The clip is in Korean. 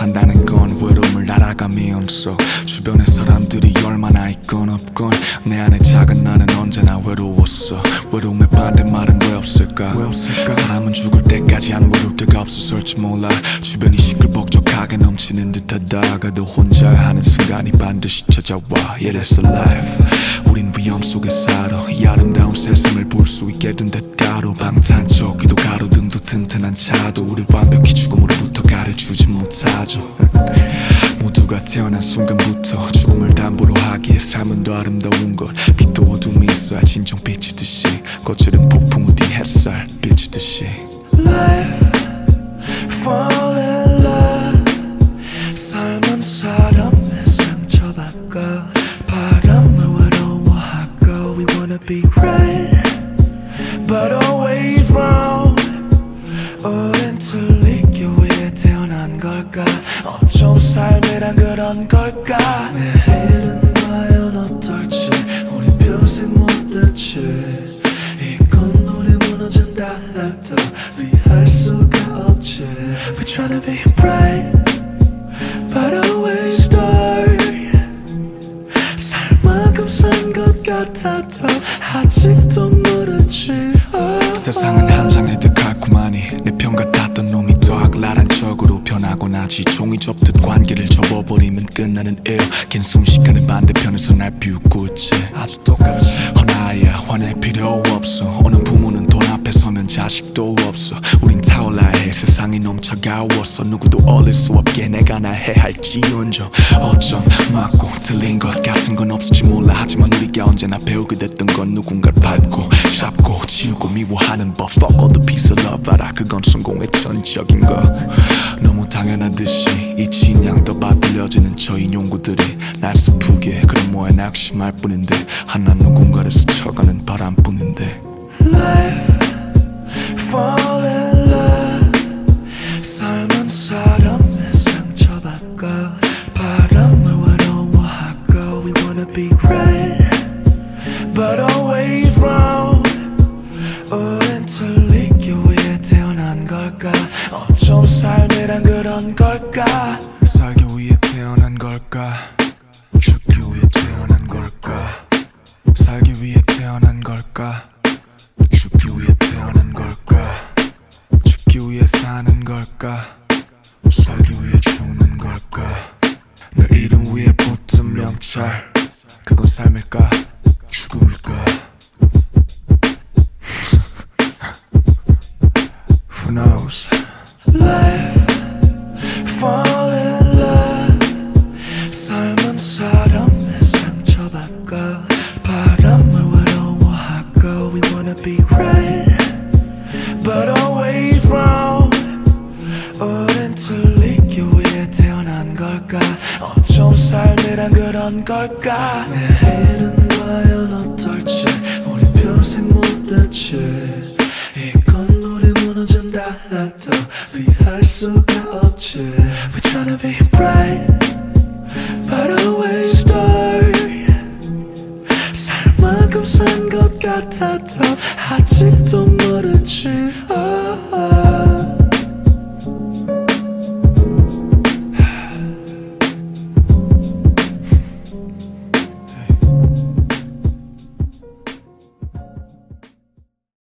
산다는 건 외로움을 날아가면서 주변의 사람들이 얼마나 있건 없건 외로움의 반대말은 왜 없을까? 왜 없을까? 사람은 죽을 때까지 안 외로울 때가 없었을지 몰라. 주변이 시끌벅적하게 넘치는 듯하다가도 혼자 하는 순간이 반드시 찾아와. Yeah that's a life. 우린 위험 속에 살아. 이 아름다운 세상을 볼 수 있게 된 대가로 방탄조끼도 가로등도 튼튼한 차도 우리 완벽히 죽음으로부터 가려주지 못하죠. 모두가 태어난 순간부터 죽음을 담보로 하기에 삶은 더 아름다운 것. 빛도 어둠이 있어야 진정 비치듯이 거칠은 폭풍 우뒤 햇살 비치듯이. Fall in love 삶은 사람의 상처받고 바람을 외로워하고 We wanna be right But always wrong. 우린 틀리기 위해 태어난 걸까? 어쩜 삶이란 그런 걸까? 내 We tryna be bright But always dark 살만큼 산것 같아도 아직도 모르지. oh. 세상은 한듯 달콤하니 내편 같았던 놈이 더 악랄한 척으로 변하고 나지. 종이 접듯 관계를 접어버리면 끝나는 일. 긴 순식간에 반대편에서 날 비웃고 있지. 아주 똑같이 허나 차가워서 누구도 어릴 수 없게 내가 나 해할지언정. 어쩜 맞고 틀린 것 같은 건 없을지 몰라. 하지만 우리가 언제나 배우게 됐던 건 누군가를 밟고 잡고 지우고 미워하는 법. Fuck all the piece of love 알아 그건 성공의 전적인 거. 너무 당연한 듯이 이 진양 떠받들려지는 저 인용구들이 날 슬프게 그런 뭐에 낙심할 뿐인데 하나 누군가를 스쳐가는 바람뿐인데 be right But always wrong. 우린 틀리기 위해 태어난 걸까? 어쩜 삶이란 그런 걸까? 살기 위해 태어난 걸까? 죽기 위해 태어난 걸까? 살기 위해 태어난 걸까? 죽기 위해 태어난 걸까? 죽기 위해 사는 걸까? 살기 위해 죽는 걸까? 내 이름 위에 붙은 명찰. 그 건 삶일까 죽음일까 Who knows Fall in love 삶은 사람의 상처받고 바람을 외로워하고 We wanna be right But always wrong 우린 틀 리기 위해 태어난 걸까? 어쩜 삶이란 그런 걸까? 내일은 과연 어떨지 우린 평생 모르지. 이건 우리 무너진다 해도 피할 수가 없지. We tryna be bright But always dark 살만큼 산 것 같아도 아직도 모르지